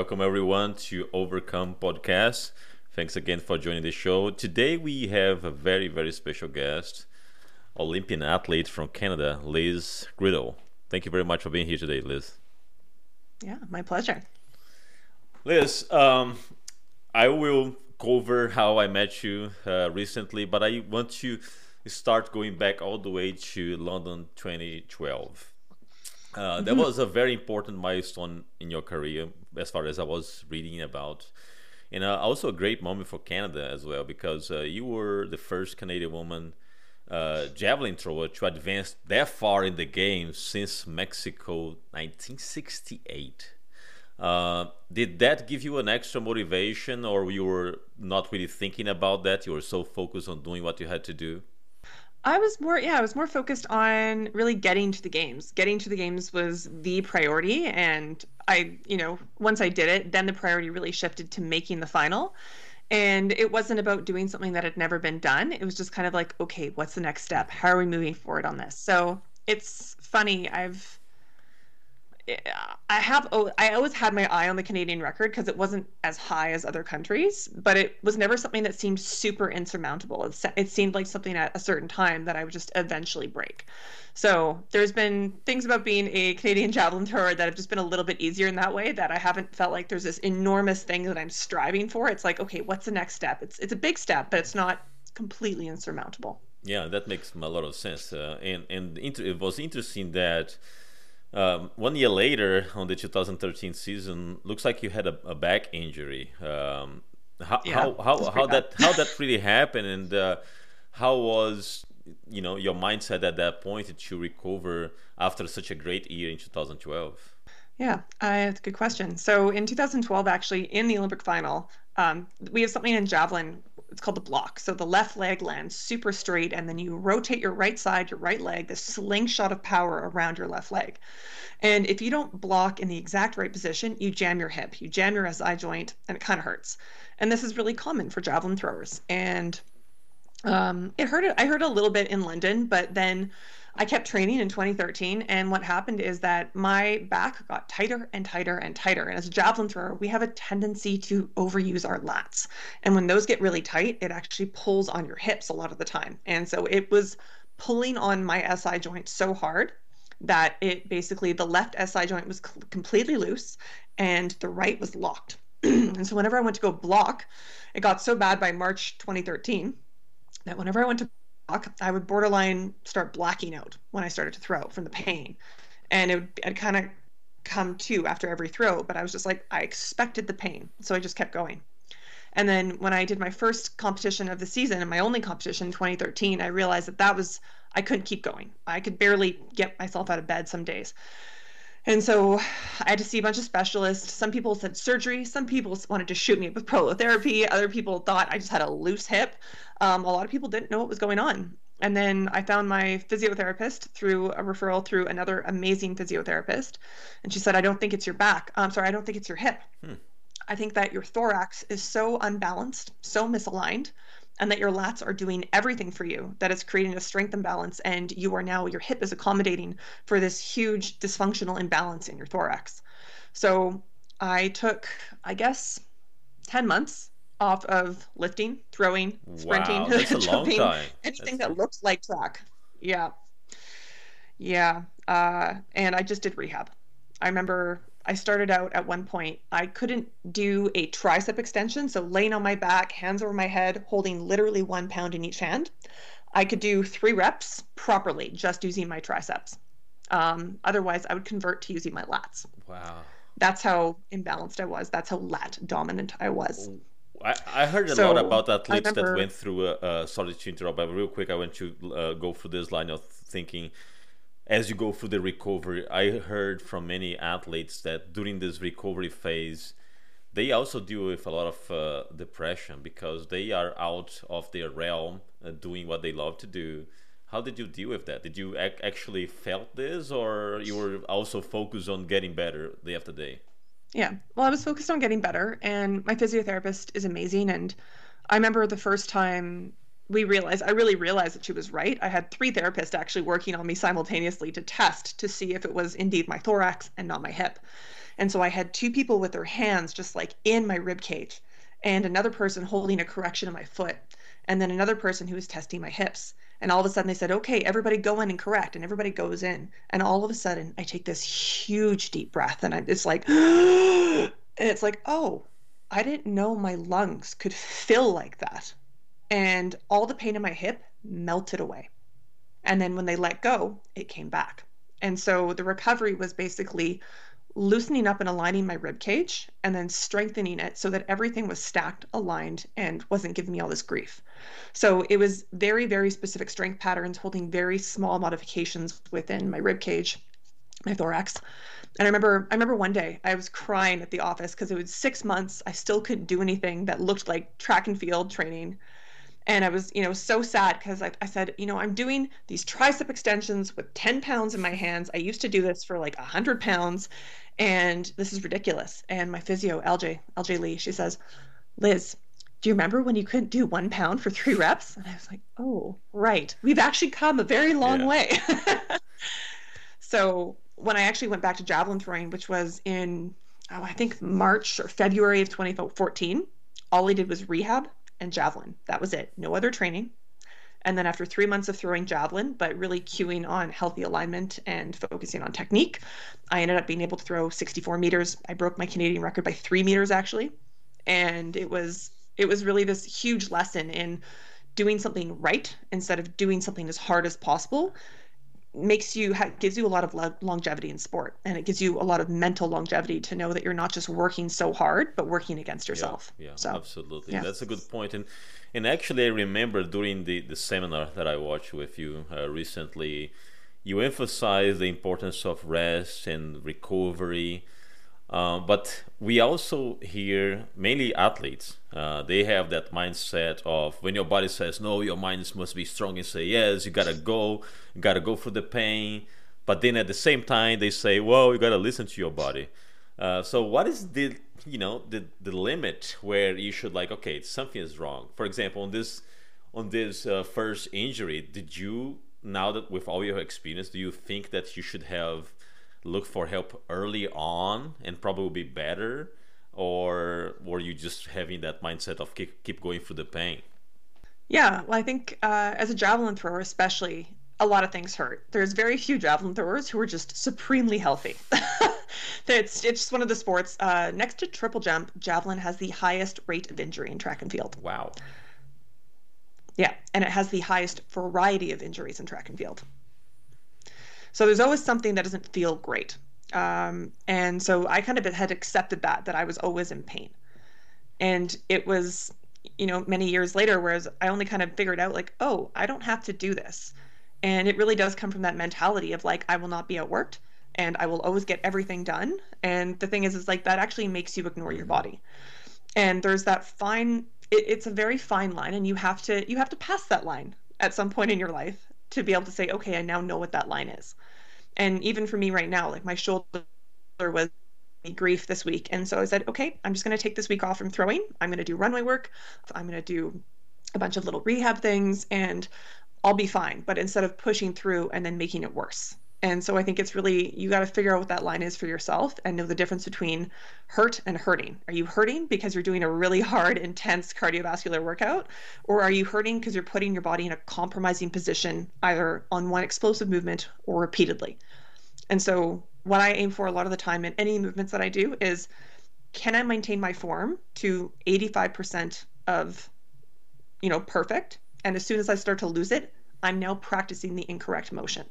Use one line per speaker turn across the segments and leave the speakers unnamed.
Welcome everyone to Overcome Podcast. Thanks again for joining the show. Today we have a very, very special guest, Olympian athlete from Canada, Liz Gleadle. Thank you very much for being here today, Liz.
Yeah, my pleasure.
Liz, um, I will cover how I met you uh, recently, but I want to start going back all the way to London 2012. Uh, mm-hmm. That was a very important milestone in your career, as far as I was reading about. And uh, also a great moment for Canada as well, because uh, you were the first Canadian woman uh, javelin thrower to advance that far in the game since Mexico 1968. Uh, did that give you an extra motivation, or you were not really thinking about that? You were so focused on doing what you had to do.
I was more, yeah, I was more focused on really getting to the games. Getting to the games was the priority. And I, you know, once I did it, then the priority really shifted to making the final. And it wasn't about doing something that had never been done. It was just kind of like, okay, what's the next step? How are we moving forward on this? So it's funny. I've, I have I always had my eye on the Canadian record because it wasn't as high as other countries, but it was never something that seemed super insurmountable. It, it seemed like something at a certain time that I would just eventually break. So there's been things about being a Canadian javelin thrower that have just been a little bit easier in that way. That I haven't felt like there's this enormous thing that I'm striving for. It's like okay, what's the next step? It's it's a big step, but it's not completely insurmountable.
Yeah, that makes a lot of sense. Uh, and and it was interesting that um, one year later, on the 2013 season, looks like you had a, a back injury. Um, how, yeah, how how how that how that really happened, and uh, how was you know your mindset at that point to recover after such a great year in 2012?
Yeah, uh, a good question. So in 2012, actually, in the Olympic final, um, we have something in javelin it's called the block. So the left leg lands super straight, and then you rotate your right side, your right leg, this slingshot of power around your left leg. And if you don't block in the exact right position, you jam your hip, you jam your SI joint, and it kind of hurts. And this is really common for javelin throwers. And um, it hurt. I heard a little bit in London, but then I kept training in 2013, and what happened is that my back got tighter and tighter and tighter. And as a javelin thrower, we have a tendency to overuse our lats. And when those get really tight, it actually pulls on your hips a lot of the time. And so it was pulling on my SI joint so hard that it basically the left SI joint was completely loose and the right was locked. and so whenever I went to go block, it got so bad by March 2013 that whenever I went to I would borderline start blacking out when I started to throw from the pain. And it would I'd kind of come to after every throw, but I was just like, I expected the pain. So I just kept going. And then when I did my first competition of the season and my only competition in 2013, I realized that that was, I couldn't keep going. I could barely get myself out of bed some days. And so I had to see a bunch of specialists. Some people said surgery. Some people wanted to shoot me with prolotherapy. Other people thought I just had a loose hip. Um, a lot of people didn't know what was going on. And then I found my physiotherapist through a referral through another amazing physiotherapist. And she said, I don't think it's your back. I'm sorry, I don't think it's your hip. Hmm. I think that your thorax is so unbalanced, so misaligned and that your lats are doing everything for you, that it's creating a strength imbalance, and you are now, your hip is accommodating for this huge dysfunctional imbalance in your thorax. So I took, I guess, 10 months off of lifting, throwing, sprinting,
wow, jumping,
anything that's... that looks like track. Yeah. Yeah. Uh, and I just did rehab. I remember I started out at one point, I couldn't do a tricep extension. So laying on my back, hands over my head, holding literally one pound in each hand. I could do three reps properly just using my triceps. Um, otherwise, I would convert to using my lats.
Wow.
That's how imbalanced I was. That's how lat dominant I was.
I, I heard a so, lot about athletes remember, that went through a, sorry to interrupt, but real quick, I want to uh, go through this line of thinking as you go through the recovery, I heard from many athletes that during this recovery phase, they also deal with a lot of uh, depression because they are out of their realm uh, doing what they love to do. How did you deal with that? Did you ac- actually felt this, or you were also focused on getting better day after day?
Yeah, well, I was focused on getting better, and my physiotherapist is amazing. And I remember the first time we realized I really realized that she was right. I had three therapists actually working on me simultaneously to test to see if it was indeed my thorax and not my hip. And so I had two people with their hands just like in my rib cage and another person holding a correction of my foot and then another person who was testing my hips. And all of a sudden they said, okay, everybody go in and correct. And everybody goes in. And all of a sudden I take this huge deep breath and I, it's like, and it's like, oh, I didn't know my lungs could fill like that. And all the pain in my hip melted away. And then when they let go, it came back. And so the recovery was basically loosening up and aligning my rib cage and then strengthening it so that everything was stacked, aligned, and wasn't giving me all this grief. So it was very, very specific strength patterns, holding very small modifications within my rib cage, my thorax. And I remember, I remember one day I was crying at the office because it was six months. I still couldn't do anything that looked like track and field training and I was, you know, so sad because I, I said, you know, I'm doing these tricep extensions with 10 pounds in my hands. I used to do this for like 100 pounds, and this is ridiculous. And my physio, LJ, LJ Lee, she says, Liz, do you remember when you couldn't do one pound for three reps? And I was like, oh, right. We've actually come a very long yeah. way. so when I actually went back to javelin throwing, which was in, oh, I think March or February of 2014, all I did was rehab and javelin. That was it. No other training. And then after three months of throwing javelin, but really cueing on healthy alignment and focusing on technique, I ended up being able to throw 64 meters. I broke my Canadian record by three meters actually, and it was it was really this huge lesson in doing something right instead of doing something as hard as possible makes you gives you a lot of longevity in sport and it gives you a lot of mental longevity to know that you're not just working so hard but working against yourself
yeah, yeah so, absolutely yeah. that's a good point and and actually i remember during the the seminar that i watched with you uh, recently you emphasized the importance of rest and recovery uh, but we also hear mainly athletes. Uh, they have that mindset of when your body says no, your mind must be strong and say yes. You gotta go. You gotta go for the pain. But then at the same time, they say, well, you gotta listen to your body. Uh, so what is the you know the the limit where you should like okay something is wrong? For example, on this on this uh, first injury, did you now that with all your experience, do you think that you should have look for help early on and probably be better? Or were you just having that mindset of keep, keep going through the pain?
Yeah well i think uh, as a javelin thrower especially a lot of things hurt. There's very few javelin throwers who are just supremely healthy. It's, it's just one of the sports uh, next to triple jump javelin has the highest rate of injury in track and field.
Wow.
Yeah and it has the highest variety of injuries in track and field so there's always something that doesn't feel great. Um, and so I kind of had accepted that, that I was always in pain. And it was, you know, many years later, whereas I only kind of figured out, like, oh, I don't have to do this. And it really does come from that mentality of like, I will not be outworked and I will always get everything done. And the thing is, is like that actually makes you ignore your body. And there's that fine, it, it's a very fine line, and you have to you have to pass that line at some point in your life to be able to say, okay, I now know what that line is. And even for me right now, like my shoulder was grief this week. And so I said, okay, I'm just going to take this week off from throwing. I'm going to do runway work. I'm going to do a bunch of little rehab things and I'll be fine. But instead of pushing through and then making it worse. And so I think it's really, you got to figure out what that line is for yourself and know the difference between hurt and hurting. Are you hurting because you're doing a really hard, intense cardiovascular workout? Or are you hurting because you're putting your body in a compromising position, either on one explosive movement or repeatedly? And so what I aim for a lot of the time in any movements that I do is can I maintain my form to 85% of, you know, perfect? And as soon as I start to lose it, I'm now practicing the incorrect motion.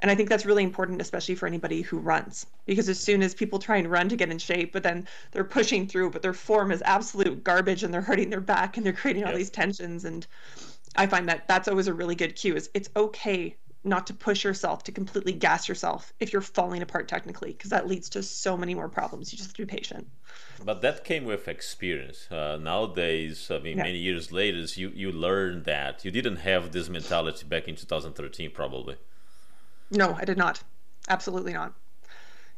And I think that's really important, especially for anybody who runs, because as soon as people try and run to get in shape, but then they're pushing through, but their form is absolute garbage and they're hurting their back and they're creating all yep. these tensions. And I find that that's always a really good cue is it's okay not to push yourself to completely gas yourself if you're falling apart technically, because that leads to so many more problems. You just have to be patient.
But that came with experience. Uh, nowadays, I mean, yeah. many years later, you, you learn that. You didn't have this mentality back in 2013, probably.
No, I did not. Absolutely not.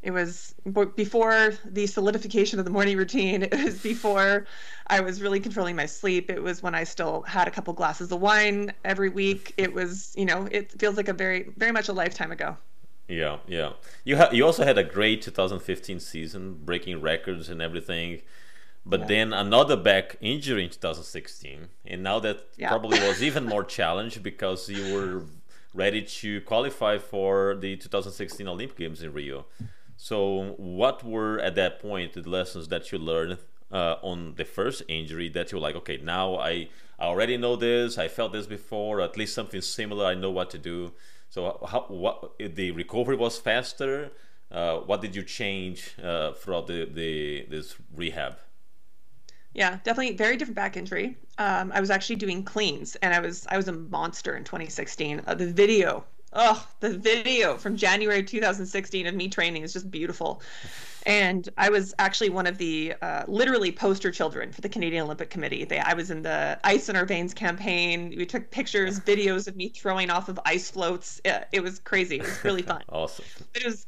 It was before the solidification of the morning routine. It was before I was really controlling my sleep. It was when I still had a couple glasses of wine every week. It was, you know, it feels like a very, very much a lifetime ago.
Yeah, yeah. You ha- you also had a great 2015 season, breaking records and everything. But yeah. then another back injury in 2016, and now that yeah. probably was even more challenge because you were ready to qualify for the 2016 Olympic Games in Rio. So, what were at that point the lessons that you learned uh, on the first injury that you're like, okay, now I, I already know this, I felt this before, at least something similar, I know what to do. So, how what the recovery was faster? Uh, what did you change uh, throughout the, the this rehab?
Yeah, definitely very different back injury. Um, I was actually doing cleans, and I was I was a monster in 2016. Uh, the video oh, the video from January 2016 of me training is just beautiful. And I was actually one of the uh, literally poster children for the Canadian Olympic Committee. They, I was in the Ice in Our Veins campaign. We took pictures, videos of me throwing off of ice floats. It, it was crazy. It was really fun.
awesome.
It was,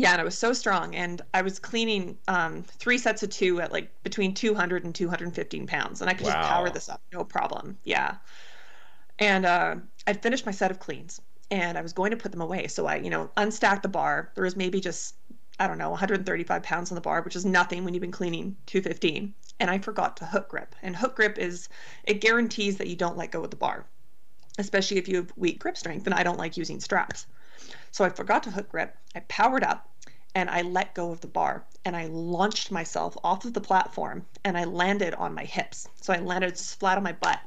yeah, and I was so strong. And I was cleaning um, three sets of two at like between 200 and 215 pounds. And I could wow. just power this up, no problem. Yeah. And uh, I'd finished my set of cleans and I was going to put them away. So I, you know, unstacked the bar. There was maybe just, I don't know, 135 pounds on the bar, which is nothing when you've been cleaning 215. And I forgot to hook grip. And hook grip is, it guarantees that you don't let go of the bar, especially if you have weak grip strength. And I don't like using straps. So I forgot to hook grip. I powered up and I let go of the bar and I launched myself off of the platform and I landed on my hips. So I landed flat on my butt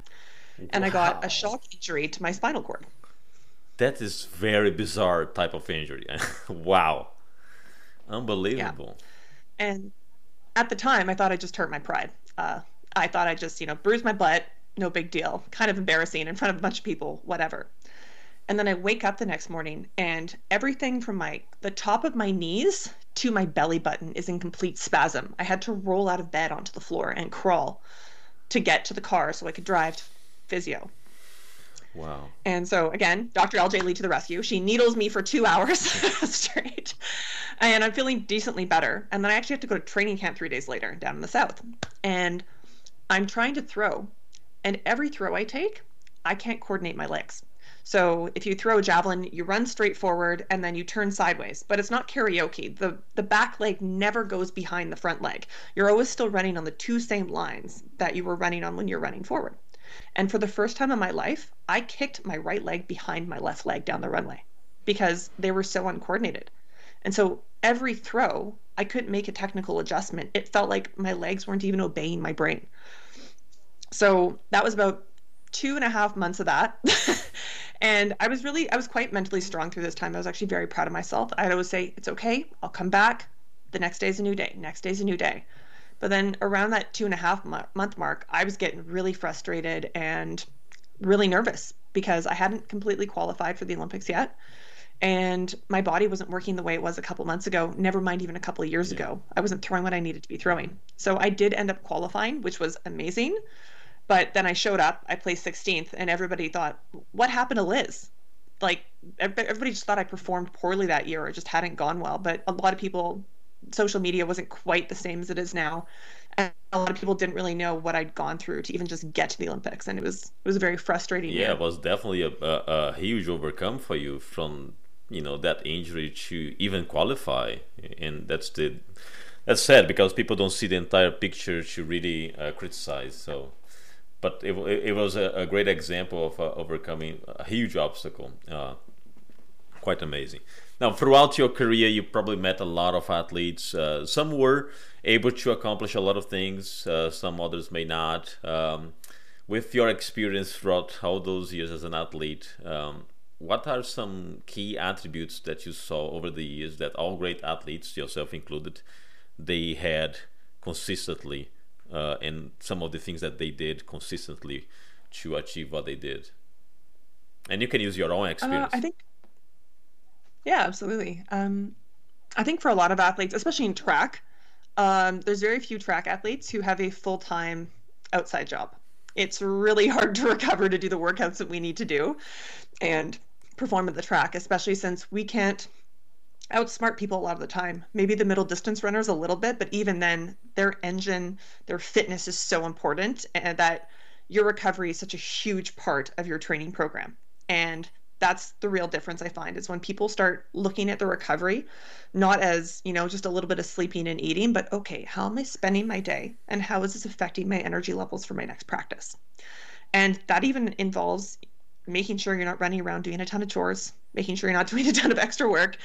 and wow. I got a shock injury to my spinal cord
that is very bizarre type of injury. wow, unbelievable.
Yeah. And at the time, I thought I just hurt my pride. Uh, I thought I just you know bruised my butt, no big deal, kind of embarrassing in front of a bunch of people, whatever. And then I wake up the next morning and everything from my the top of my knees to my belly button is in complete spasm. I had to roll out of bed onto the floor and crawl to get to the car so I could drive to physio.
Wow.
And so again, Dr. LJ Lee to the rescue. She needles me for two hours straight. And I'm feeling decently better. And then I actually have to go to training camp three days later down in the south. And I'm trying to throw. And every throw I take, I can't coordinate my legs. So if you throw a javelin, you run straight forward and then you turn sideways. But it's not karaoke. The the back leg never goes behind the front leg. You're always still running on the two same lines that you were running on when you're running forward. And for the first time in my life, I kicked my right leg behind my left leg down the runway because they were so uncoordinated. And so every throw, I couldn't make a technical adjustment. It felt like my legs weren't even obeying my brain. So that was about two and a half months of that. and I was really, I was quite mentally strong through this time. I was actually very proud of myself. I'd always say, it's okay. I'll come back. The next day is a new day. Next day is a new day. But then around that two and a half month mark, I was getting really frustrated and really nervous because I hadn't completely qualified for the Olympics yet. And my body wasn't working the way it was a couple months ago, never mind even a couple of years yeah. ago. I wasn't throwing what I needed to be throwing. So I did end up qualifying, which was amazing. But then I showed up, I placed 16th, and everybody thought, what happened to Liz? Like, everybody just thought I performed poorly that year or just hadn't gone well. But a lot of people social media wasn't quite the same as it is now and a lot of people didn't really know what I'd gone through to even just get to the Olympics, and it was it was a very frustrating.
Yeah, it was definitely a, a, a, huge overcome for you from you know that injury to even qualify, and that's the that's sad because people don't see the entire picture to really uh, criticize. So, but it, it was a, a great example of uh, overcoming a huge obstacle. Uh, quite amazing. Now, throughout your career, you probably met a lot of athletes. Uh, some were able to accomplish a lot of things, uh, some others may not. Um, with your experience throughout all those years as an athlete, um, what are some key attributes that you saw over the years that all great athletes, yourself included, they had consistently, uh, and some of the things that they did consistently to achieve what they did? And you can use your own experience.
Uh, I think yeah, absolutely. Um, I think for a lot of athletes, especially in track, um, there's very few track athletes who have a full time outside job. It's really hard to recover to do the workouts that we need to do and perform at the track, especially since we can't outsmart people a lot of the time. Maybe the middle distance runners a little bit, but even then, their engine, their fitness is so important, and that your recovery is such a huge part of your training program. And that's the real difference I find is when people start looking at the recovery, not as, you know, just a little bit of sleeping and eating, but okay, how am I spending my day and how is this affecting my energy levels for my next practice? And that even involves making sure you're not running around doing a ton of chores, making sure you're not doing a ton of extra work,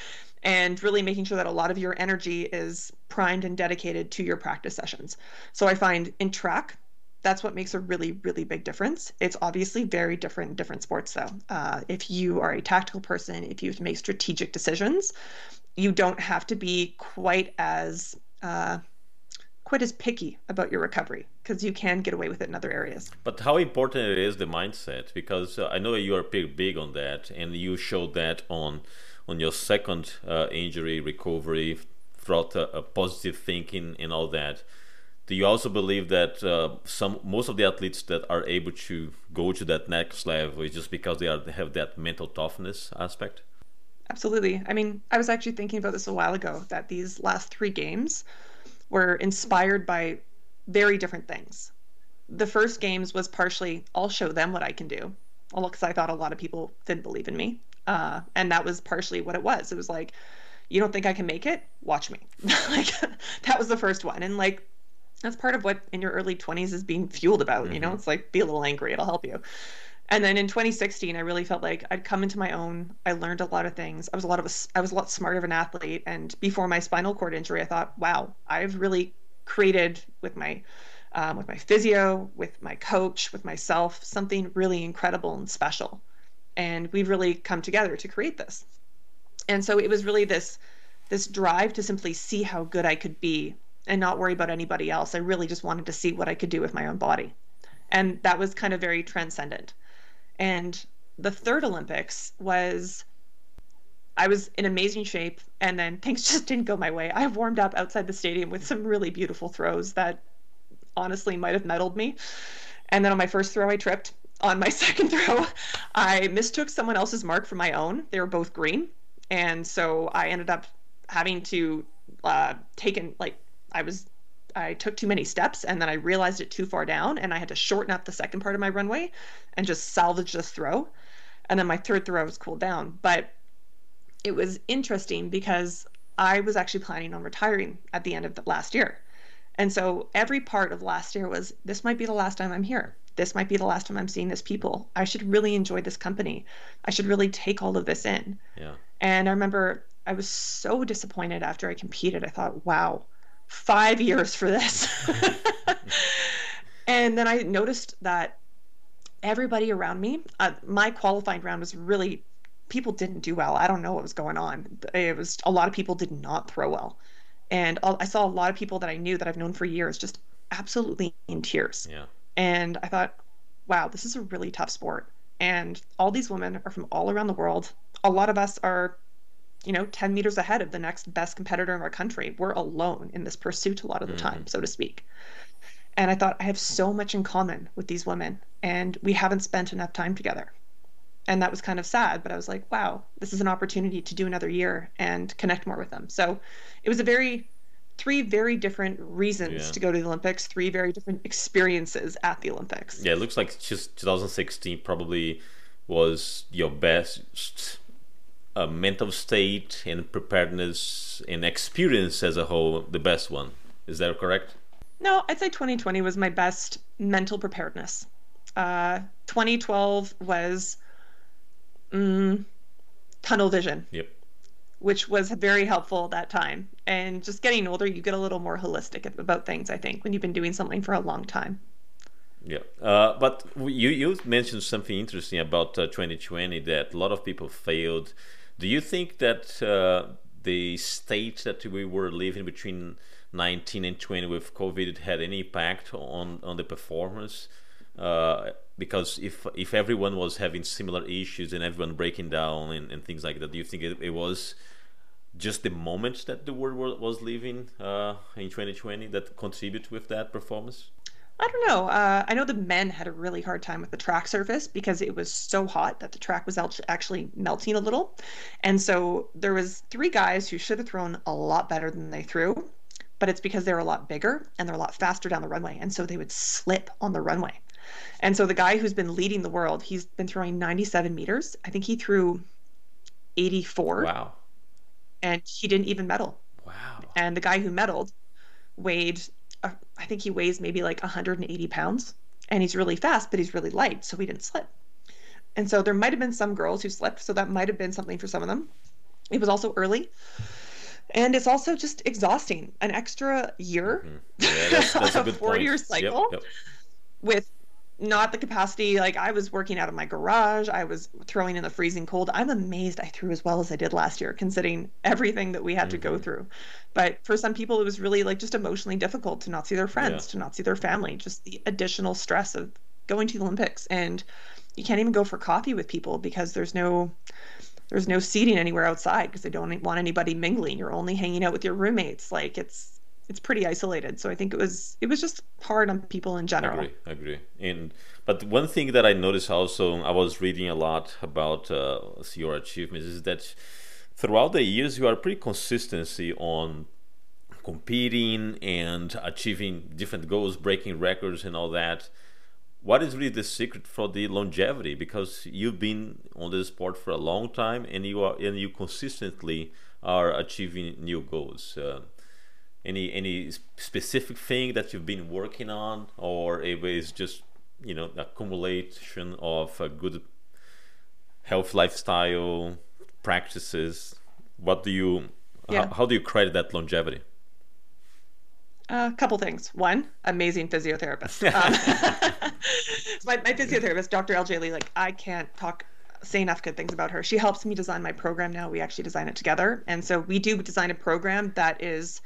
and really making sure that a lot of your energy is primed and dedicated to your practice sessions. So I find in track, that's what makes a really really big difference it's obviously very different in different sports though uh, if you are a tactical person if you have to make strategic decisions you don't have to be quite as uh, quite as picky about your recovery because you can get away with it in other areas
but how important it is the mindset because uh, i know you are big big on that and you showed that on on your second uh, injury recovery throughout a positive thinking and all that do you also believe that uh, some most of the athletes that are able to go to that next level is just because they are they have that mental toughness aspect?
Absolutely. I mean, I was actually thinking about this a while ago that these last three games were inspired by very different things. The first games was partially I'll show them what I can do, because I thought a lot of people didn't believe in me, uh, and that was partially what it was. It was like, you don't think I can make it? Watch me. like that was the first one, and like that's part of what in your early 20s is being fueled about mm-hmm. you know mm-hmm. it's like be a little angry it'll help you and then in 2016 i really felt like i'd come into my own i learned a lot of things i was a lot of a, i was a lot smarter of an athlete and before my spinal cord injury i thought wow i've really created with my um, with my physio with my coach with myself something really incredible and special and we've really come together to create this and so it was really this this drive to simply see how good i could be and not worry about anybody else. I really just wanted to see what I could do with my own body. And that was kind of very transcendent. And the third Olympics was I was in amazing shape and then things just didn't go my way. I warmed up outside the stadium with some really beautiful throws that honestly might have medaled me. And then on my first throw I tripped. On my second throw, I mistook someone else's mark for my own. They were both green. And so I ended up having to uh, take in, like I was I took too many steps and then I realized it too far down and I had to shorten up the second part of my runway and just salvage this throw. And then my third throw was cooled down. But it was interesting because I was actually planning on retiring at the end of the last year. And so every part of last year was this might be the last time I'm here. This might be the last time I'm seeing this people. I should really enjoy this company. I should really take all of this in.
Yeah.
And I remember I was so disappointed after I competed. I thought, wow, five years for this. and then I noticed that everybody around me, uh, my qualifying round was really, people didn't do well. I don't know what was going on. It was a lot of people did not throw well. And I saw a lot of people that I knew that I've known for years just absolutely in tears.
Yeah.
And I thought, wow, this is a really tough sport. And all these women are from all around the world. A lot of us are you know 10 meters ahead of the next best competitor in our country we're alone in this pursuit a lot of the mm-hmm. time so to speak and i thought i have so much in common with these women and we haven't spent enough time together and that was kind of sad but i was like wow this is an opportunity to do another year and connect more with them so it was a very three very different reasons yeah. to go to the olympics three very different experiences at the olympics
yeah it looks like just 2016 probably was your best uh, mental state and preparedness and experience as a whole the best one. Is that correct?
No, I'd say 2020 was my best mental preparedness. Uh, 2012 was mm, tunnel vision.
Yep.
Which was very helpful that time. And just getting older, you get a little more holistic about things, I think, when you've been doing something for a long time.
Yeah, uh, but you you mentioned something interesting about uh, 2020 that a lot of people failed do you think that uh, the state that we were living between 19 and 20 with COVID had any impact on, on the performance? Uh, because if if everyone was having similar issues and everyone breaking down and, and things like that, do you think it, it was just the moment that the world was living uh, in 2020 that contribute with that performance?
I don't know. Uh, I know the men had a really hard time with the track surface because it was so hot that the track was actually melting a little, and so there was three guys who should have thrown a lot better than they threw, but it's because they're a lot bigger and they're a lot faster down the runway, and so they would slip on the runway. And so the guy who's been leading the world, he's been throwing 97 meters. I think he threw 84.
Wow.
And he didn't even medal.
Wow.
And the guy who medaled weighed, uh, I think he weighs maybe like 180 pounds. And he's really fast, but he's really light, so he didn't slip. And so there might have been some girls who slipped, so that might have been something for some of them. It was also early. And it's also just exhausting. An extra year,
mm-hmm. yeah, that's, that's a,
a four
point.
year cycle
yep, yep.
with not the capacity like i was working out of my garage i was throwing in the freezing cold i'm amazed i threw as well as i did last year considering everything that we had mm-hmm. to go mm-hmm. through but for some people it was really like just emotionally difficult to not see their friends yeah. to not see their family just the additional stress of going to the olympics and you can't even go for coffee with people because there's no there's no seating anywhere outside because they don't want anybody mingling you're only hanging out with your roommates like it's it's pretty isolated. So I think it was it was just hard on people in general.
I agree, I agree. And but one thing that I noticed also, I was reading a lot about uh, your achievements, is that throughout the years you are pretty consistency on competing and achieving different goals, breaking records, and all that. What is really the secret for the longevity? Because you've been on this sport for a long time, and you are and you consistently are achieving new goals. Uh, any any specific thing that you've been working on or it was just you know accumulation of a good health lifestyle practices what do you yeah. how, how do you credit that longevity
a uh, couple things. One, amazing physiotherapist. um, my, my physiotherapist, Dr. LJ Lee, like I can't talk say enough good things about her. She helps me design my program now. We actually design it together. And so we do design a program that is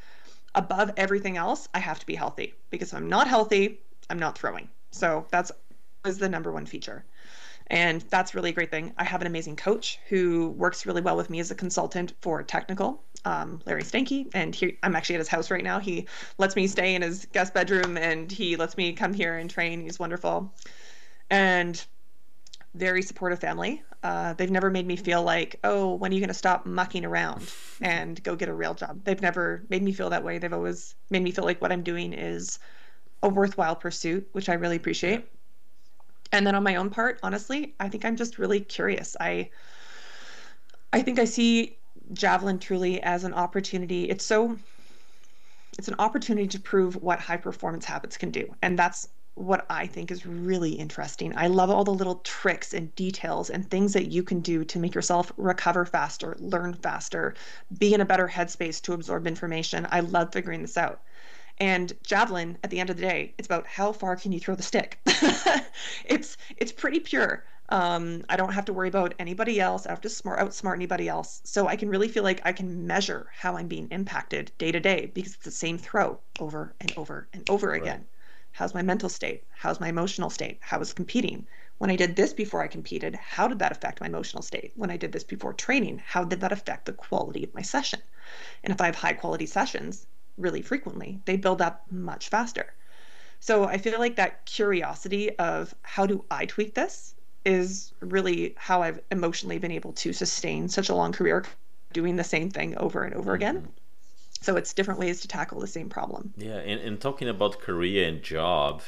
above everything else, I have to be healthy because if I'm not healthy, I'm not throwing. So that's is the number one feature. And that's really a great thing. I have an amazing coach who works really well with me as a consultant for technical, um, Larry Steinke. And he, I'm actually at his house right now. He lets me stay in his guest bedroom and he lets me come here and train. He's wonderful. And very supportive family. Uh, they've never made me feel like, oh, when are you going to stop mucking around and go get a real job? They've never made me feel that way. They've always made me feel like what I'm doing is a worthwhile pursuit, which I really appreciate. And then on my own part, honestly, I think I'm just really curious. I I think I see javelin truly as an opportunity. It's so it's an opportunity to prove what high performance habits can do. And that's what I think is really interesting. I love all the little tricks and details and things that you can do to make yourself recover faster, learn faster, be in a better headspace to absorb information. I love figuring this out. And javelin, at the end of the day, it's about how far can you throw the stick. it's it's pretty pure. Um, I don't have to worry about anybody else. I have to smart outsmart anybody else. So I can really feel like I can measure how I'm being impacted day to day because it's the same throw over and over and over right. again. How's my mental state? How's my emotional state? How was competing? When I did this before I competed, how did that affect my emotional state? When I did this before training, how did that affect the quality of my session? And if I have high quality sessions really frequently, they build up much faster. So I feel like that curiosity of how do I tweak this is really how I've emotionally been able to sustain such a long career doing the same thing over and over again. Mm-hmm. So it's different ways to tackle the same problem.
Yeah, and, and talking about career and job,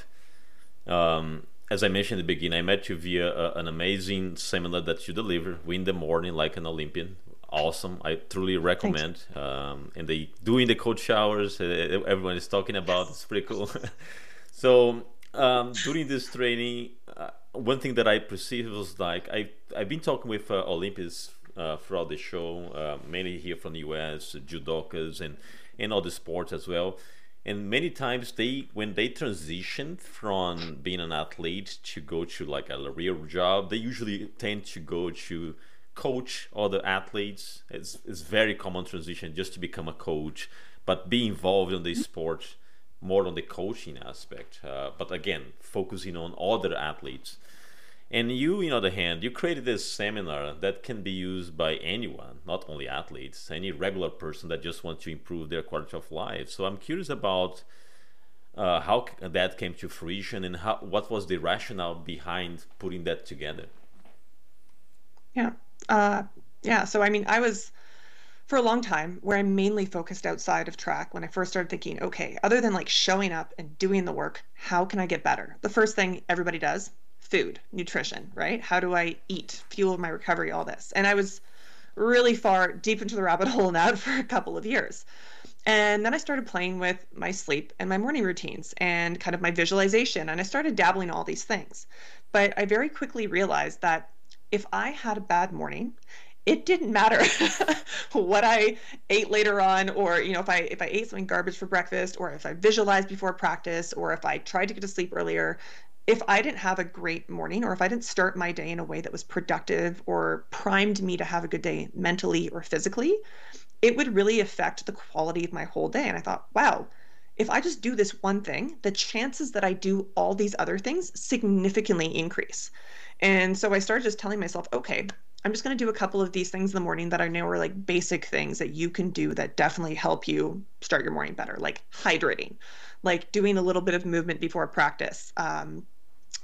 um, as I mentioned in the beginning, I met you via an amazing seminar that you deliver, Win the Morning Like an Olympian. Awesome. I truly recommend. Um, and they doing the cold showers, uh, everyone is talking about. It's pretty cool. so um, during this training, uh, one thing that I perceived was like I I've been talking with uh, Olympians uh, throughout the show, uh, mainly here from the US, judokas and and other sports as well. And many times they when they transition from being an athlete to go to like a real job, they usually tend to go to coach other athletes. It's it's very common transition just to become a coach, but be involved in the sport more on the coaching aspect. Uh, but again, focusing on other athletes. And you, on the other hand, you created this seminar that can be used by anyone, not only athletes, any regular person that just wants to improve their quality of life. So I'm curious about uh, how that came to fruition and how what was the rationale behind putting that together
yeah uh, yeah so i mean i was for a long time where i mainly focused outside of track when i first started thinking okay other than like showing up and doing the work how can i get better the first thing everybody does food nutrition right how do i eat fuel my recovery all this and i was really far deep into the rabbit hole that for a couple of years and then I started playing with my sleep and my morning routines and kind of my visualization. And I started dabbling all these things. But I very quickly realized that if I had a bad morning, it didn't matter what I ate later on, or you know, if I if I ate something garbage for breakfast, or if I visualized before practice, or if I tried to get to sleep earlier. If I didn't have a great morning, or if I didn't start my day in a way that was productive or primed me to have a good day mentally or physically, it would really affect the quality of my whole day. And I thought, wow, if I just do this one thing, the chances that I do all these other things significantly increase. And so I started just telling myself, okay, I'm just going to do a couple of these things in the morning that I know are like basic things that you can do that definitely help you start your morning better, like hydrating, like doing a little bit of movement before practice, um,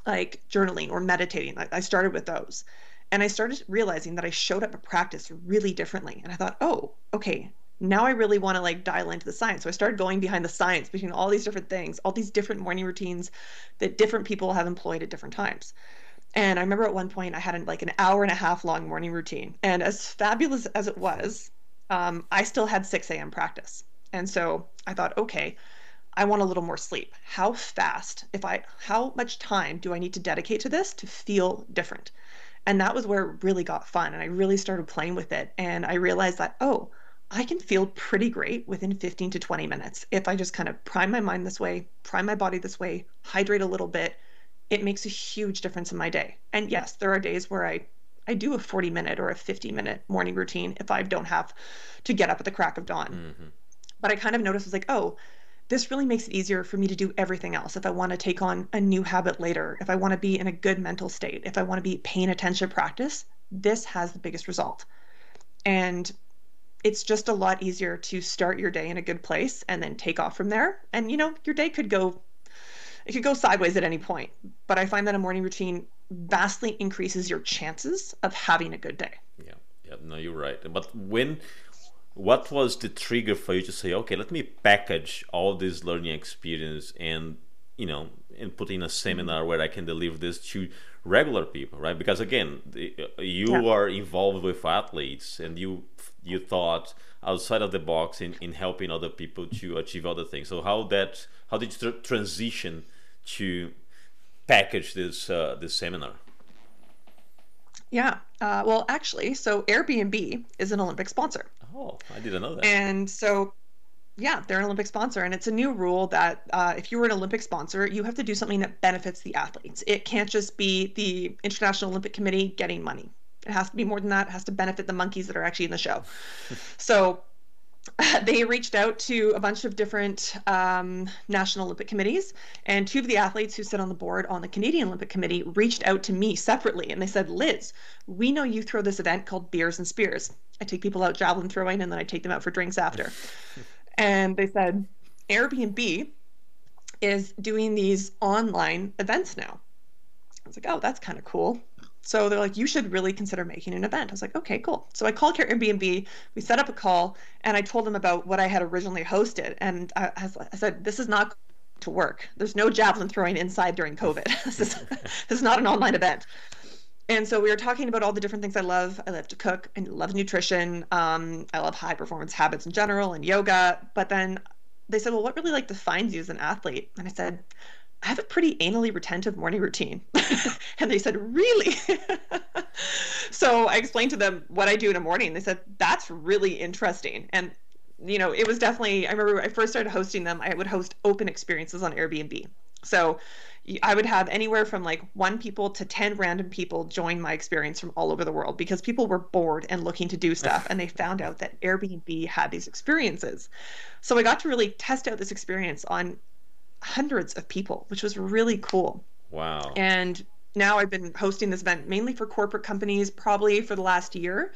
like journaling or meditating. Like I started with those. And I started realizing that I showed up at practice really differently. And I thought, oh, okay, now I really want to like dial into the science. So I started going behind the science between all these different things, all these different morning routines that different people have employed at different times. And I remember at one point I had like an hour and a half long morning routine. And as fabulous as it was, um, I still had 6 a.m. practice. And so I thought, okay, I want a little more sleep. How fast, if I, how much time do I need to dedicate to this to feel different? And that was where it really got fun. And I really started playing with it. And I realized that, oh, I can feel pretty great within 15 to 20 minutes. If I just kind of prime my mind this way, prime my body this way, hydrate a little bit, it makes a huge difference in my day. And yes, there are days where I I do a 40 minute or a 50 minute morning routine if I don't have to get up at the crack of dawn. Mm-hmm. But I kind of noticed was like, oh, this really makes it easier for me to do everything else. If I want to take on a new habit later, if I want to be in a good mental state, if I want to be paying attention practice, this has the biggest result. And it's just a lot easier to start your day in a good place and then take off from there. And you know, your day could go it could go sideways at any point. But I find that a morning routine vastly increases your chances of having a good day.
Yeah. Yeah, no, you're right. But when what was the trigger for you to say okay let me package all this learning experience and you know and put in a seminar where i can deliver this to regular people right because again you yeah. are involved with athletes and you you thought outside of the box in, in helping other people to achieve other things so how that how did you transition to package this uh, this seminar
yeah. Uh, well, actually, so Airbnb is an Olympic sponsor.
Oh, I didn't know that.
And so, yeah, they're an Olympic sponsor. And it's a new rule that uh, if you were an Olympic sponsor, you have to do something that benefits the athletes. It can't just be the International Olympic Committee getting money. It has to be more than that. It has to benefit the monkeys that are actually in the show. so they reached out to a bunch of different um, national Olympic committees, and two of the athletes who sit on the board on the Canadian Olympic Committee reached out to me separately, and they said, "Liz, we know you throw this event called Beers and Spears. I take people out javelin throwing, and then I take them out for drinks after." and they said, Airbnb is doing these online events now. I was like, "Oh, that's kind of cool." So they're like, you should really consider making an event. I was like, okay, cool. So I called Airbnb. We set up a call, and I told them about what I had originally hosted. And I, I said, this is not going to work. There's no javelin throwing inside during COVID. this, is, this is not an online event. And so we were talking about all the different things I love. I love to cook and love nutrition. Um, I love high performance habits in general and yoga. But then they said, well, what really like defines you as an athlete? And I said, I have a pretty anally retentive morning routine. and they said, Really? so I explained to them what I do in a morning. They said, That's really interesting. And, you know, it was definitely, I remember I first started hosting them, I would host open experiences on Airbnb. So I would have anywhere from like one people to 10 random people join my experience from all over the world because people were bored and looking to do stuff. and they found out that Airbnb had these experiences. So I got to really test out this experience on hundreds of people, which was really cool.
Wow.
And now I've been hosting this event mainly for corporate companies, probably for the last year.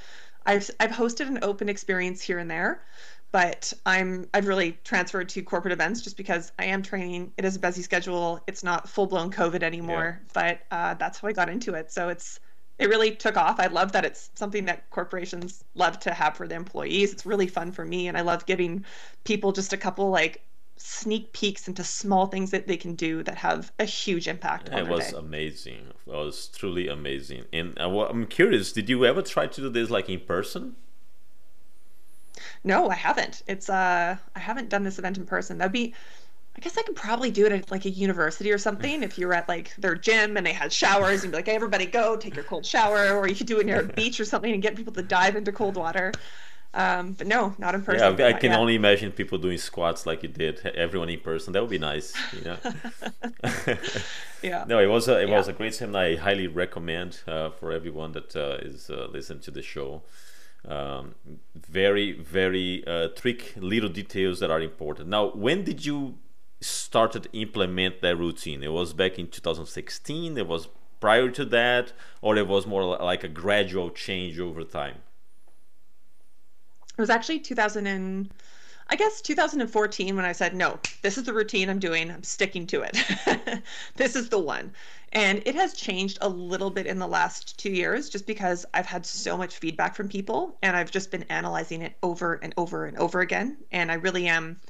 I've I've hosted an open experience here and there, but I'm I've really transferred to corporate events just because I am training. It is a busy schedule. It's not full blown COVID anymore, yeah. but uh, that's how I got into it. So it's it really took off. I love that it's something that corporations love to have for their employees. It's really fun for me, and I love giving people just a couple like sneak peeks into small things that they can do that have a huge impact.
it was
day.
amazing. It was truly amazing. And uh, I'm curious, did you ever try to do this like in person?
No, I haven't. It's uh, I haven't done this event in person. That'd be I guess I could probably do it at like a university or something if you were at like their gym and they had showers and be like, hey, everybody go take your cold shower, or you could do it near a beach or something and get people to dive into cold water. Um, but no, not in person.
Yeah, I can only imagine people doing squats like you did, everyone in person. That would be nice, you know.
yeah.
No, it was a, it yeah. was a great seminar. I highly recommend uh, for everyone that uh, is uh, listening to the show. Um, very, very uh, trick little details that are important. Now, when did you started implement that routine? It was back in 2016. It was prior to that, or it was more like a gradual change over time.
It was actually 2000 and I guess 2014 when I said, no, this is the routine I'm doing. I'm sticking to it. this is the one. And it has changed a little bit in the last two years just because I've had so much feedback from people and I've just been analyzing it over and over and over again. And I really am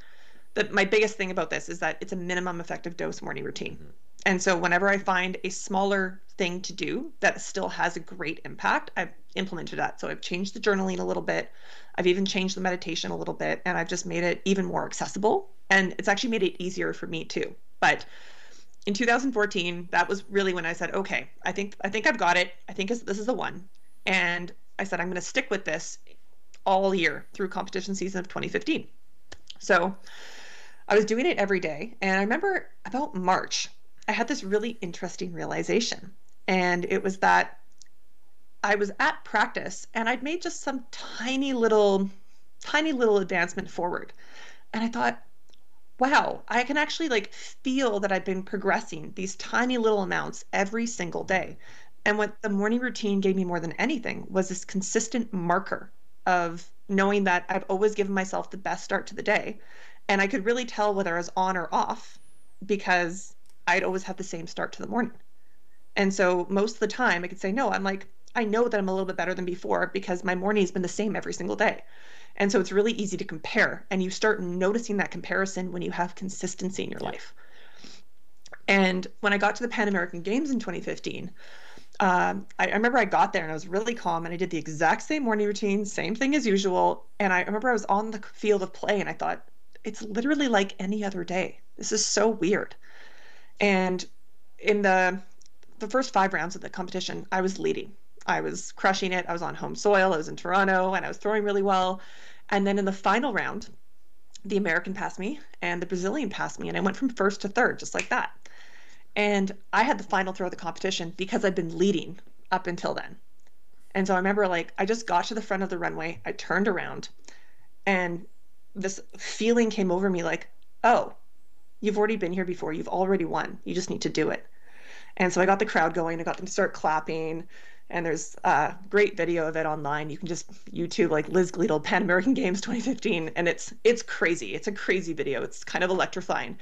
the, my biggest thing about this is that it's a minimum effective dose morning routine. Mm-hmm. And so whenever I find a smaller thing to do that still has a great impact, I've implemented that. So I've changed the journaling a little bit. I've even changed the meditation a little bit and I've just made it even more accessible. And it's actually made it easier for me too. But in 2014, that was really when I said, okay, I think I think I've got it. I think this is the one. And I said I'm going to stick with this all year through competition season of 2015. So I was doing it every day. And I remember about March, I had this really interesting realization. And it was that I was at practice and I'd made just some tiny little, tiny little advancement forward. And I thought, wow, I can actually like feel that I've been progressing these tiny little amounts every single day. And what the morning routine gave me more than anything was this consistent marker of knowing that I've always given myself the best start to the day and I could really tell whether I was on or off because I'd always have the same start to the morning. And so most of the time I could say, no, I'm like, I know that I'm a little bit better than before because my morning's been the same every single day. And so it's really easy to compare. And you start noticing that comparison when you have consistency in your life. And when I got to the Pan American Games in 2015, um, I, I, remember I got there and I was really calm and I did the exact same morning routine, same thing as usual. And I remember I was on the field of play and I thought, it's literally like any other day. This is so weird. And in the the first five rounds of the competition, I was leading. I was crushing it. I was on home soil. I was in Toronto and I was throwing really well. And then in the final round, the American passed me and the Brazilian passed me, and I went from first to third, just like that. And I had the final throw of the competition because I'd been leading up until then. And so I remember, like, I just got to the front of the runway, I turned around, and this feeling came over me like, oh, you've already been here before. You've already won. You just need to do it. And so I got the crowd going. I got them to start clapping. And there's a great video of it online. You can just YouTube like Liz Gleadle Pan American Games 2015, and it's it's crazy. It's a crazy video. It's kind of electrifying,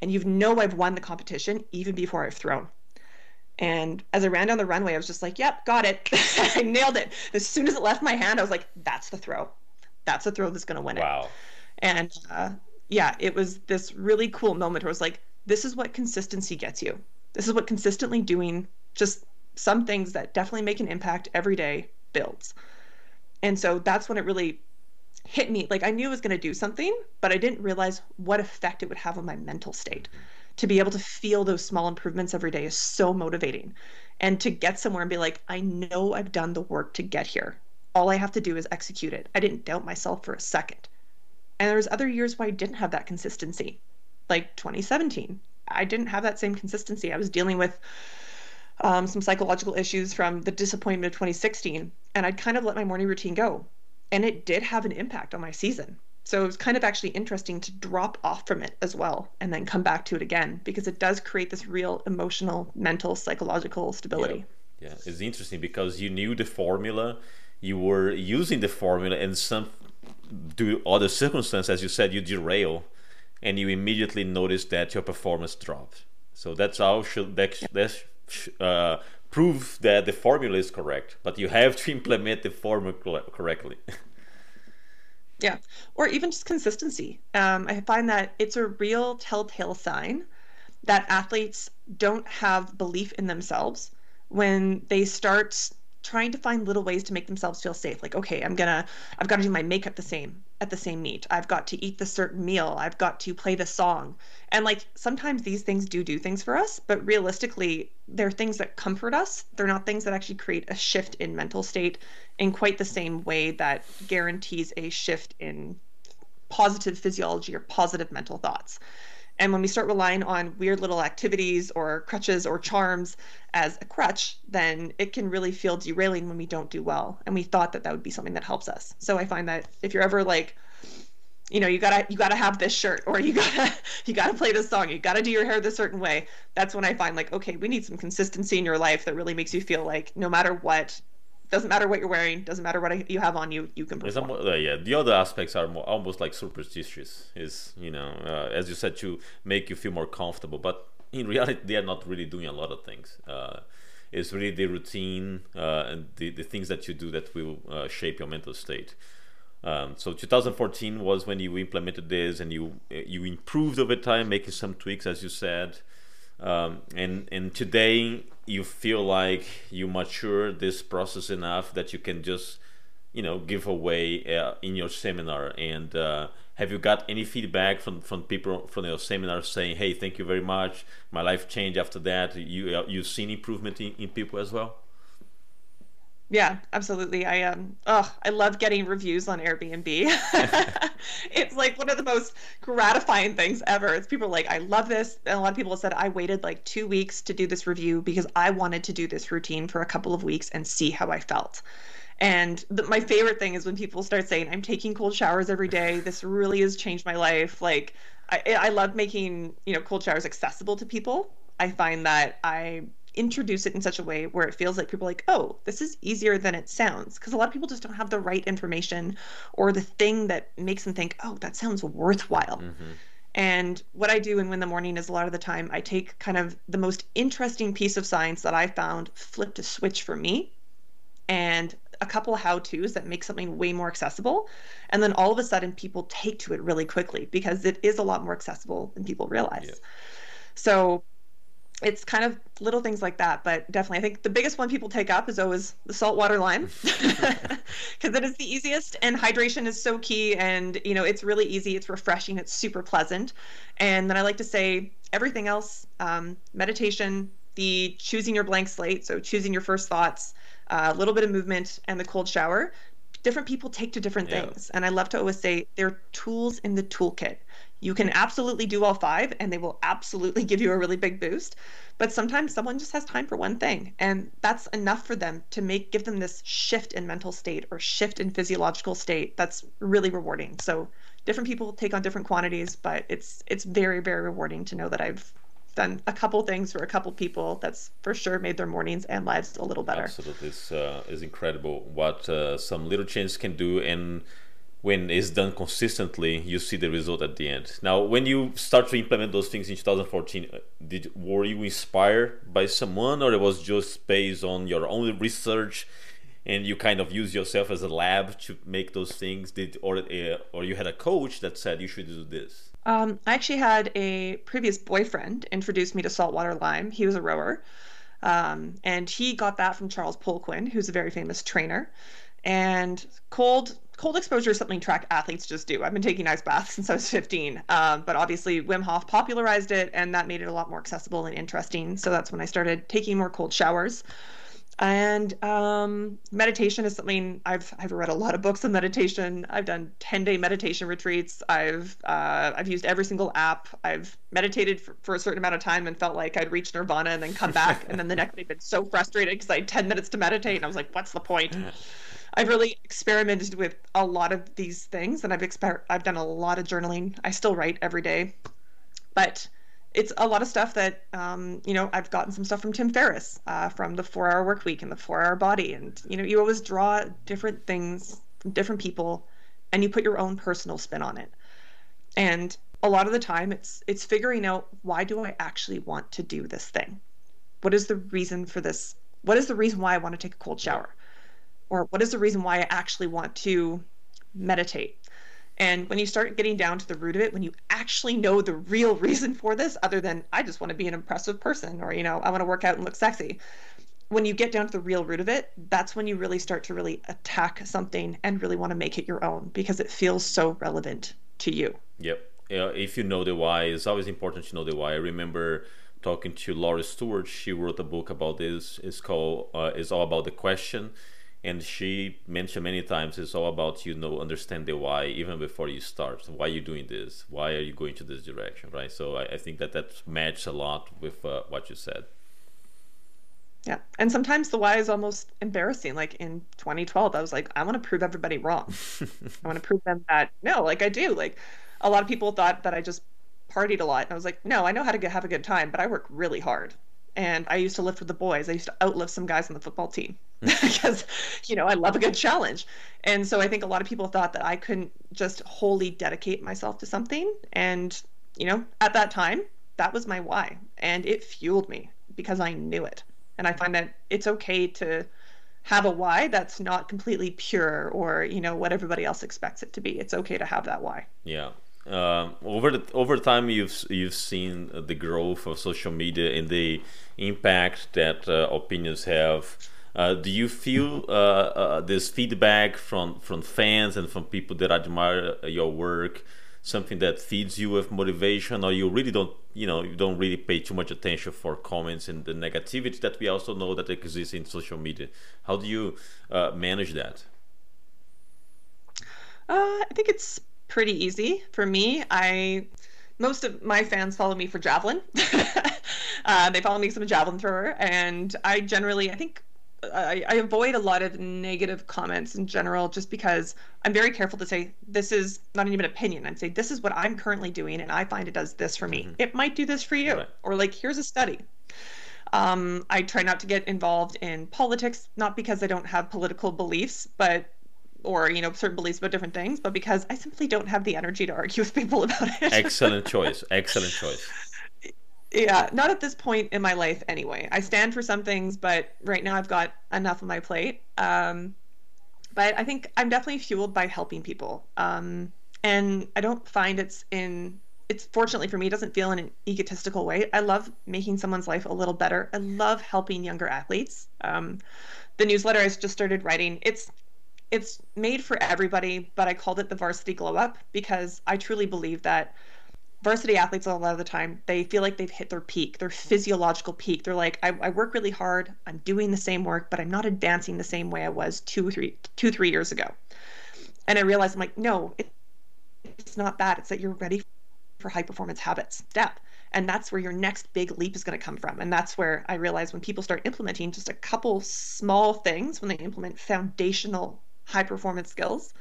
and you know I've won the competition even before I've thrown. And as I ran down the runway, I was just like, "Yep, got it. I nailed it." As soon as it left my hand, I was like, "That's the throw. That's the throw that's going to win
it." Wow.
And uh, yeah, it was this really cool moment where it was like, this is what consistency gets you. This is what consistently doing just some things that definitely make an impact every day builds. And so that's when it really hit me. Like I knew it was going to do something, but I didn't realize what effect it would have on my mental state. To be able to feel those small improvements every day is so motivating. And to get somewhere and be like, I know I've done the work to get here. All I have to do is execute it. I didn't doubt myself for a second. And there was other years where I didn't have that consistency, like 2017. I didn't have that same consistency. I was dealing with um, some psychological issues from the disappointment of 2016, and I'd kind of let my morning routine go. And it did have an impact on my season. So it was kind of actually interesting to drop off from it as well and then come back to it again because it does create this real emotional, mental, psychological stability.
Yeah, yeah. it's interesting because you knew the formula, you were using the formula, and some due other circumstances, as you said, you derail, and you immediately notice that your performance dropped. So that's how should that, that uh, prove that the formula is correct, but you have to implement the formula correctly.
yeah, or even just consistency. Um, I find that it's a real telltale sign that athletes don't have belief in themselves when they start trying to find little ways to make themselves feel safe. Like okay i'm gonna i've got to do my makeup the same at the same meet. I've got to eat the certain meal. I've got to play the song. And like sometimes these things do do things for us but realistically they're things that comfort us. They're not things that actually create a shift in mental state in quite the same way that guarantees a shift in positive physiology or positive mental thoughts and when we start relying on weird little activities or crutches or charms as a crutch, then it can really feel derailing when we don't do well. And we thought that that would be something that helps us. So I find that if you're ever like, you know, you gotta you gotta have this shirt, or you gotta you gotta play this song, you gotta do your hair this certain way. That's when I find like, okay, we need some consistency in your life that really makes you feel like no matter what, doesn't matter what you're wearing doesn't matter what you have on you you can perform.
Uh, yeah the other aspects are more, almost like superstitious is you know uh, as you said to make you feel more comfortable but in reality they are not really doing a lot of things. Uh, it's really the routine uh, and the, the things that you do that will uh, shape your mental state. Um, so 2014 was when you implemented this and you you improved over time making some tweaks as you said. Um, and and today you feel like you mature this process enough that you can just you know give away uh, in your seminar? And uh, have you got any feedback from, from people from your seminar saying hey thank you very much. My life changed after that. You uh, you've seen improvement in, in people as well
yeah, absolutely. I um oh, I love getting reviews on Airbnb. it's like one of the most gratifying things ever. It's people like, I love this. And a lot of people have said I waited like two weeks to do this review because I wanted to do this routine for a couple of weeks and see how I felt. And the, my favorite thing is when people start saying, I'm taking cold showers every day. This really has changed my life. Like I, I love making, you know, cold showers accessible to people. I find that I introduce it in such a way where it feels like people are like, oh, this is easier than it sounds. Because a lot of people just don't have the right information or the thing that makes them think, oh, that sounds worthwhile. Mm-hmm. And what I do in Win the Morning is a lot of the time I take kind of the most interesting piece of science that I found, flipped a switch for me, and a couple of how to's that make something way more accessible. And then all of a sudden, people take to it really quickly because it is a lot more accessible than people realize. Yeah. So it's kind of little things like that but definitely i think the biggest one people take up is always the saltwater lime. Because it is the easiest and hydration is so key and you know it's really easy it's refreshing it's super pleasant. And then i like to say everything else um, meditation the choosing your blank slate so choosing your first thoughts uh, a little bit of movement and the cold shower. Different people take to different yeah. things and i love to always say they're tools in the toolkit you can absolutely do all five and they will absolutely give you a really big boost. But sometimes someone just has time for one thing and that's enough for them to make give them this shift in mental state or shift in physiological state that's really rewarding. So different people take on different quantities, but it's it's very very rewarding to know that I've done a couple things for a couple people that's for sure made their mornings and lives a little better.
Absolutely, it's, uh, it's incredible what uh, some little changes can do and when it's done consistently, you see the result at the end. Now, when you start to implement those things in 2014, uh, did were you inspired by someone, or it was just based on your own research, and you kind of use yourself as a lab to make those things? Did or uh, or you had a coach that said you should do this?
Um, I actually had a previous boyfriend introduce me to saltwater lime. He was a rower, um, and he got that from Charles Poliquin, who's a very famous trainer. And cold cold exposure is something track athletes just do. I've been taking ice baths since I was 15, um, but obviously Wim Hof popularized it, and that made it a lot more accessible and interesting. So that's when I started taking more cold showers. And um, meditation is something I've I've read a lot of books on meditation. I've done 10 day meditation retreats. I've uh, I've used every single app. I've meditated for, for, a certain amount of time and felt like I'd reached nirvana and then come back. and then the next day, been so frustrated because I had 10 minutes to meditate, and I was like, "What's the point?" I've really experimented with a lot of these things, and I've exper- I've done a lot of journaling. I still write every day, but it's a lot of stuff that um, you know I've gotten some stuff from Tim Ferriss uh, from the Four Hour Work Week and the Four Hour Body, and you know you always draw different things from different people, and you put your own personal spin on it. And a lot of the time it's it's figuring out why do I actually want to do this thing? What is the reason for this? What is the reason why I want to take a cold shower? Or what is the reason why I actually want to meditate? And when you start getting down to the root of it, when you actually know the real reason for this, other than I just want to be an impressive person or, you know, I want to work out and look sexy, when you get down to the real root of it, that's when you really start to really attack something and really want to make it your own because it feels so relevant to you.
Yep. If you know the why, it's always important to know the why. I remember talking to Laura Stewart. She wrote a book about this. It's called uh, "It's All About the Question," and she mentioned many times it's all about you know understand the why even before you start. Why are you doing this? Why are you going to this direction right? So i, I think that that matches a lot with uh, what you said.
Yeah. And sometimes the why is almost embarrassing. Like in 2012 i was like i want to prove everybody wrong. I want to prove them that no like i do. Like a lot of people thought that i just partied a lot. And i was like no i know how to get, have a good time but i work really hard and I used to lift with the boys. I used to outlift some guys on the football team because, you know, I love a good challenge. And so I think a lot of people thought that I couldn't just wholly dedicate myself to something. And, you know, at that time, that was my why. And it fueled me because I knew it. And I find that it's okay to have a why that's not completely pure or, you know, what everybody else expects it to be. It's okay to have that why.
Yeah. Um, over the over time you've you've seen the growth of social media and the impact that uh, opinions have. Uh, do you feel uh, uh, this feedback from from fans and from people that admire your work something that feeds you with motivation, or you really don't you know you don't really pay too much attention for comments and the negativity that we also know that exists in social media? How do you uh, manage that?
I think it's pretty easy for me. I most of my fans follow me for javelin. uh, they follow me because I'm a javelin thrower, and I generally, I think, I, I, avoid a lot of negative comments in general, just because I'm very careful to say this is not even an opinion. I'd say this is what I'm currently doing, and I find it does this for me. Mm-hmm. It might do this for you, right. or like here's a study. Um, I try not to get involved in politics, not because I don't have political beliefs, but or you know certain beliefs about different things, but because I simply don't have the energy to argue with people about it.
Excellent choice. Excellent choice.
Yeah, not at this point in my life anyway. I stand for some things, but right now I've got enough on my plate. Um, but I think I'm definitely fueled by helping people. Um, and I don't find it's in it's fortunately for me it doesn't feel in an egotistical way. I love making someone's life a little better. I love helping younger athletes. Um, the newsletter I just started writing, it's it's made for everybody, but I called it the varsity glow up because I truly believe that varsity athletes a lot of the time they feel like they've hit their peak their mm-hmm. physiological peak. They're like I, I, work really hard. I'm doing the same work but i'm not advancing the same way i was two three two three years ago. And i realized i'm like no it, it's not that. It's that you're ready for high performance habits step. And that's where your next big leap is going to come from. And that's where i realize when people start implementing just a couple small things when they implement foundational high performance skills,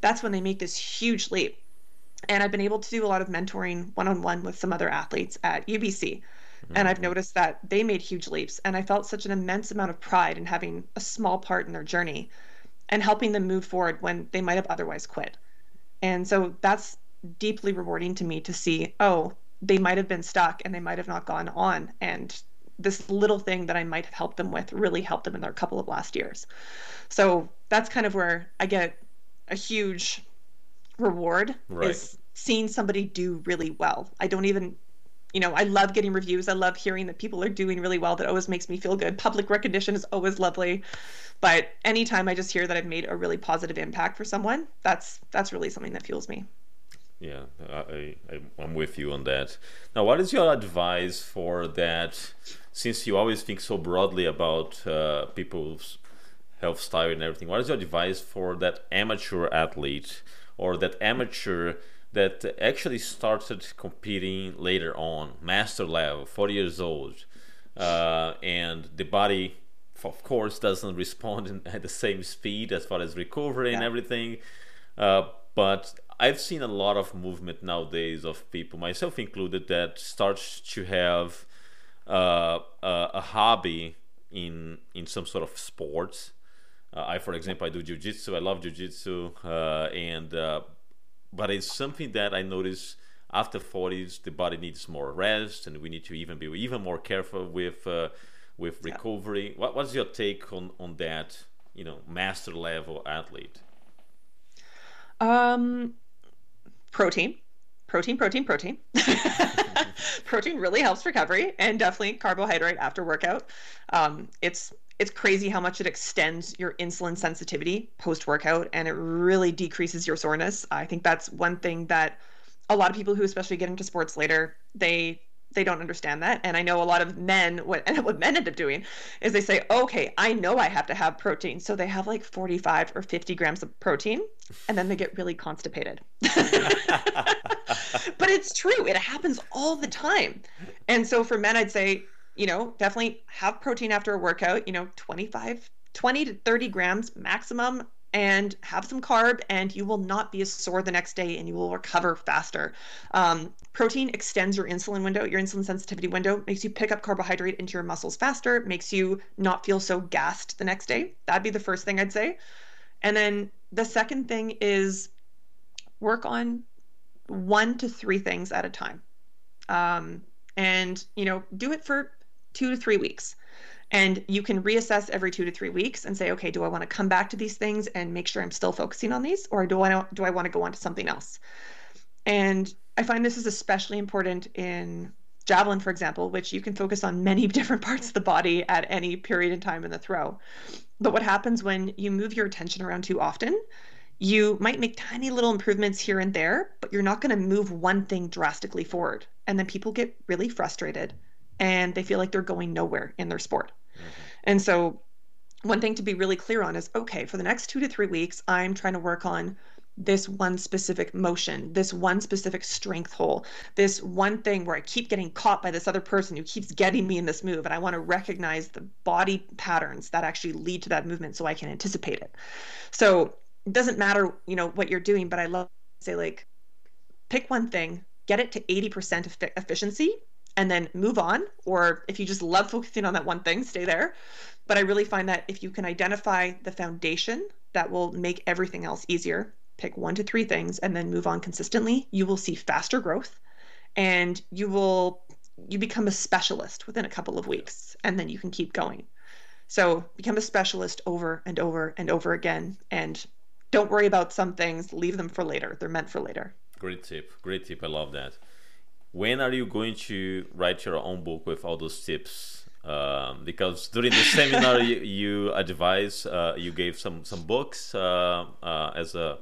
that's when they make this huge leap. And I've been able to do a lot of mentoring one on one with some other athletes at UBC. Mm-hmm. And I've noticed that they made huge leaps. And I felt such an immense amount of pride in having a small part in their journey and helping them move forward when they might have otherwise quit. And so that's deeply rewarding to me to see, oh, they might have been stuck and they might have not gone on. And this little thing that I might have helped them with really helped them in their couple of last years. So that's kind of where I get a huge reward right. is seeing somebody do really well. I don't even you know, I love getting reviews. I love hearing that people are doing really well. That always makes me feel good. Public recognition is always lovely. But anytime I just hear that I've made a really positive impact for someone, that's that's really something that fuels me.
Yeah, I, I I'm with you on that. Now, what is your advice for that? Since you always think so broadly about uh, people's health style and everything. What is your advice for that amateur athlete or that amateur that actually started competing later on, master level, 40 years old, uh, and the body, of course, doesn't respond at the same speed as far as recovery yeah. and everything. Uh, but I've seen a lot of movement nowadays of people, myself included, that starts to have uh, a hobby in in some sort of sports Uh, I, for example, I do jiu-jitsu. I love jiu-jitsu, uh, and uh, but it's something that I notice after 40s, the body needs more rest, and we need to even be even more careful with uh, with recovery. Yeah. What, what's your take on on that? You know, master level athlete.
Um, protein, protein, protein, protein. protein really helps recovery, and definitely carbohydrate after workout. Um, it's it's crazy how much it extends your insulin sensitivity post workout and it really decreases your soreness. I think that's one thing that a lot of people who especially get into sports later, they they don't understand that. And I know a lot of men what and what men end up doing is they say, "Okay, I know I have to have protein." So they have like 45 or 50 grams of protein and then they get really constipated. but it's true. It happens all the time. And so for men I'd say you know, definitely have protein after a workout, you know, 25, 20 to 30 grams maximum and have some carb and you will not be as sore the next day and you will recover faster. Um, protein extends your insulin window. Your insulin sensitivity window makes you pick up carbohydrate into your muscles faster makes you not feel so gassed the next day. That'd be the first thing i'd say. And then the second thing is work on one to three things at a time. Um, and you know do it for two to three weeks. And you can reassess every two to three weeks and say, okay, do I want to come back to these things and make sure I'm still focusing on these, or do I do I want to go on to something else? And I find this is especially important in javelin, for example, which you can focus on many different parts of the body at any period in time in the throw. But what happens when you move your attention around too often? You might make tiny little improvements here and there, but you're not going to move one thing drastically forward. And then people get really frustrated and they feel like they're going nowhere in their sport. Mm-hmm. And so, one thing to be really clear on is okay, for the next two to three weeks, I'm trying to work on this one specific motion, this one specific strength hole, this one thing where I keep getting caught by this other person who keeps getting me in this move. And I want to recognize the body patterns that actually lead to that movement so I can anticipate it. So it doesn't matter, you know, what you're doing, but I love to say like pick one thing, get it to 80% efficiency and then move on. Or if you just love focusing on that one thing, stay there. But I really find that if you can identify the foundation that will make everything else easier, pick one to three things and then move on consistently, you will see faster growth and you will you become a specialist within a couple of weeks and then you can keep going. So become a specialist over and over and over again and don't worry about some things, leave them for later. They're meant for later.
Great tip. Great tip. I love that when are you going to write your own book with all those tips? Um, because during the seminar you, you advise, uh, you gave some some books uh, uh, as a,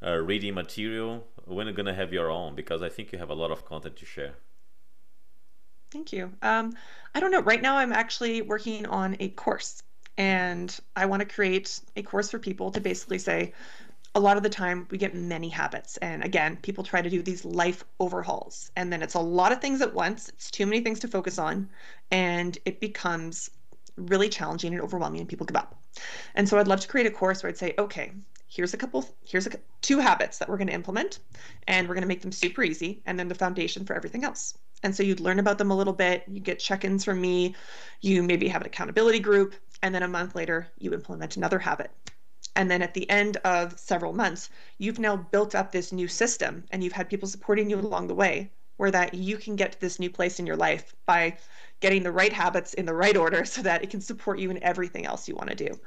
a, reading material. When are you gonna have your own? Because I think you have a lot of content to share.
Thank you. Um, I don't know. Right now, I'm actually working on a course, and I want to create a course for people to basically say, a lot of the time we get many habits. And again people try to do these life overhauls. And then it's a lot of things at once. It's too many things to focus on. And it becomes really challenging and overwhelming and people give up. And so i'd love to create a course where i'd say okay here's a couple here's a two habits that we're going to implement and we're going to make them super easy and then the foundation for everything else. And so you'd learn about them a little bit you get check-ins from me you maybe have an accountability group and then a month later you implement another habit and then at the end of several months you've now built up this new system and you've had people supporting you along the way where that you can get to this new place in your life by getting the right habits in the right order so that it can support you in everything else you want to do.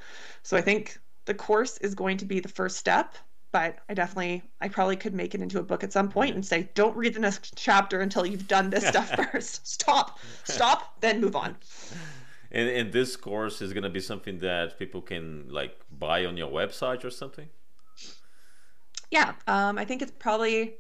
So i think the course is going to be the first step but i definitely i probably could make it into a book at some point and say don't read the next chapter until you've done this stuff first. Stop. Stop then move on
and, and this course is going to be something that people can like buy on your website or something?
Yeah um, i think it's probably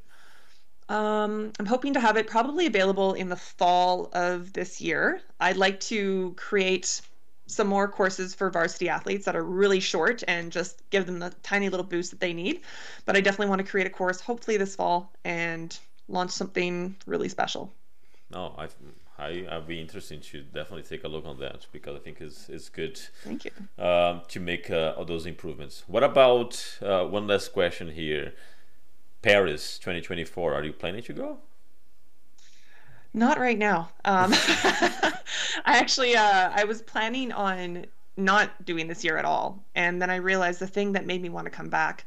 um, i'm hoping to have it probably available in the fall of this year. I'd like to create some more courses for varsity athletes that are really short and just give them the tiny little boost that they need. But i definitely want to create a course hopefully this fall and launch something really special.
No i I, I'd be interested to definitely take a look on that because I think it's, it's good.
Thank you.
Um, to make uh, all those improvements. What about uh, one last question here? Paris 2024. Are you planning to go?
Not right now. Um, I actually, uh, I was planning on not doing this year at all. And then I realized the thing that made me want to come back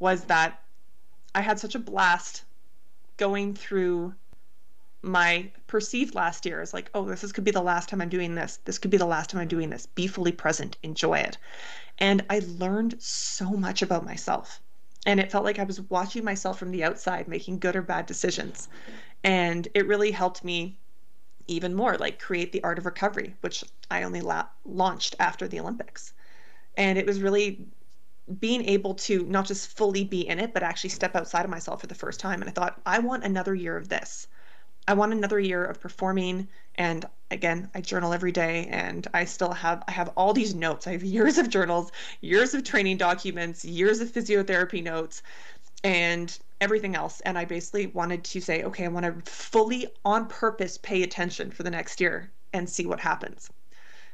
was that I had such a blast going through my perceived last year is like, oh, this is, could be the last time I'm doing this. This could be the last time I'm doing this. Be fully present, enjoy it. And I learned so much about myself. And it felt like I was watching myself from the outside making good or bad decisions. And it really helped me even more, like create the art of recovery, which I only la- launched after the Olympics. And it was really being able to not just fully be in it, but actually step outside of myself for the first time. And I thought, I want another year of this. I want another year of performing. And again, I journal every day and I still have I have all these notes. I have years of journals, years of training documents, years of physiotherapy notes, and everything else. And I basically wanted to say, okay, I want to fully on purpose pay attention for the next year and see what happens.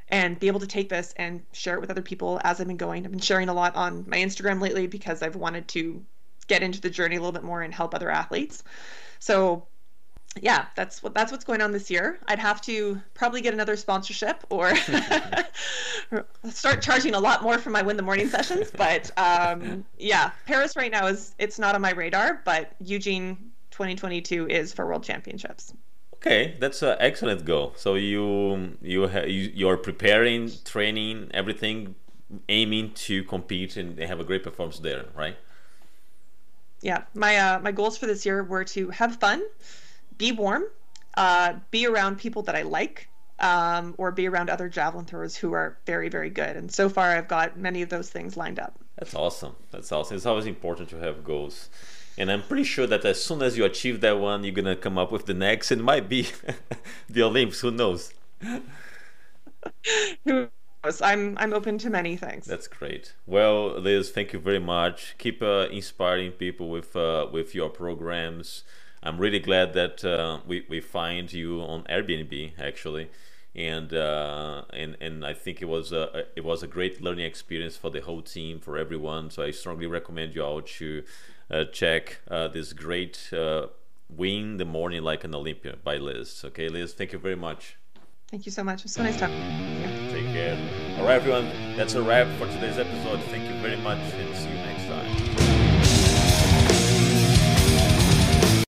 And be able to take this and share it with other people as I've been going. I've been sharing a lot on my Instagram lately because I've wanted to get into the journey a little bit more and help other athletes. So yeah, that's what that's what's going on this year. I'd have to probably get another sponsorship or start charging a lot more for my win the morning sessions. But um, yeah, Paris right now is it's not on my radar, but Eugene 2022 is for World Championships.
Okay, that's an excellent goal. So you you ha- you you're preparing, training, everything, aiming to compete and have a great performance there, right?
Yeah, my uh, my goals for this year were to have fun be warm, uh, be around people that I like, um, or be around other javelin throwers who are very, very good. And so far, I've got many of those things lined up.
That's awesome. That's awesome. It's always important to have goals. And I'm pretty sure that as soon as you achieve that one, you're going to come up with the next. It might be the Olympics. Who knows?
who knows? I'm, I'm open to many things.
That's great. Well, Liz, thank you very much. Keep uh, inspiring people with, uh, with your programs. I'm really glad that uh, we, we find you on Airbnb actually, and uh, and and I think it was a it was a great learning experience for the whole team for everyone. So I strongly recommend you all to uh, check uh, this great uh, win the morning like an Olympia by Liz. Okay, Liz, thank you very much.
Thank you so much. It's so nice talking.
Take care. All right, everyone. That's a wrap for today's episode. Thank you very much, and see you next time.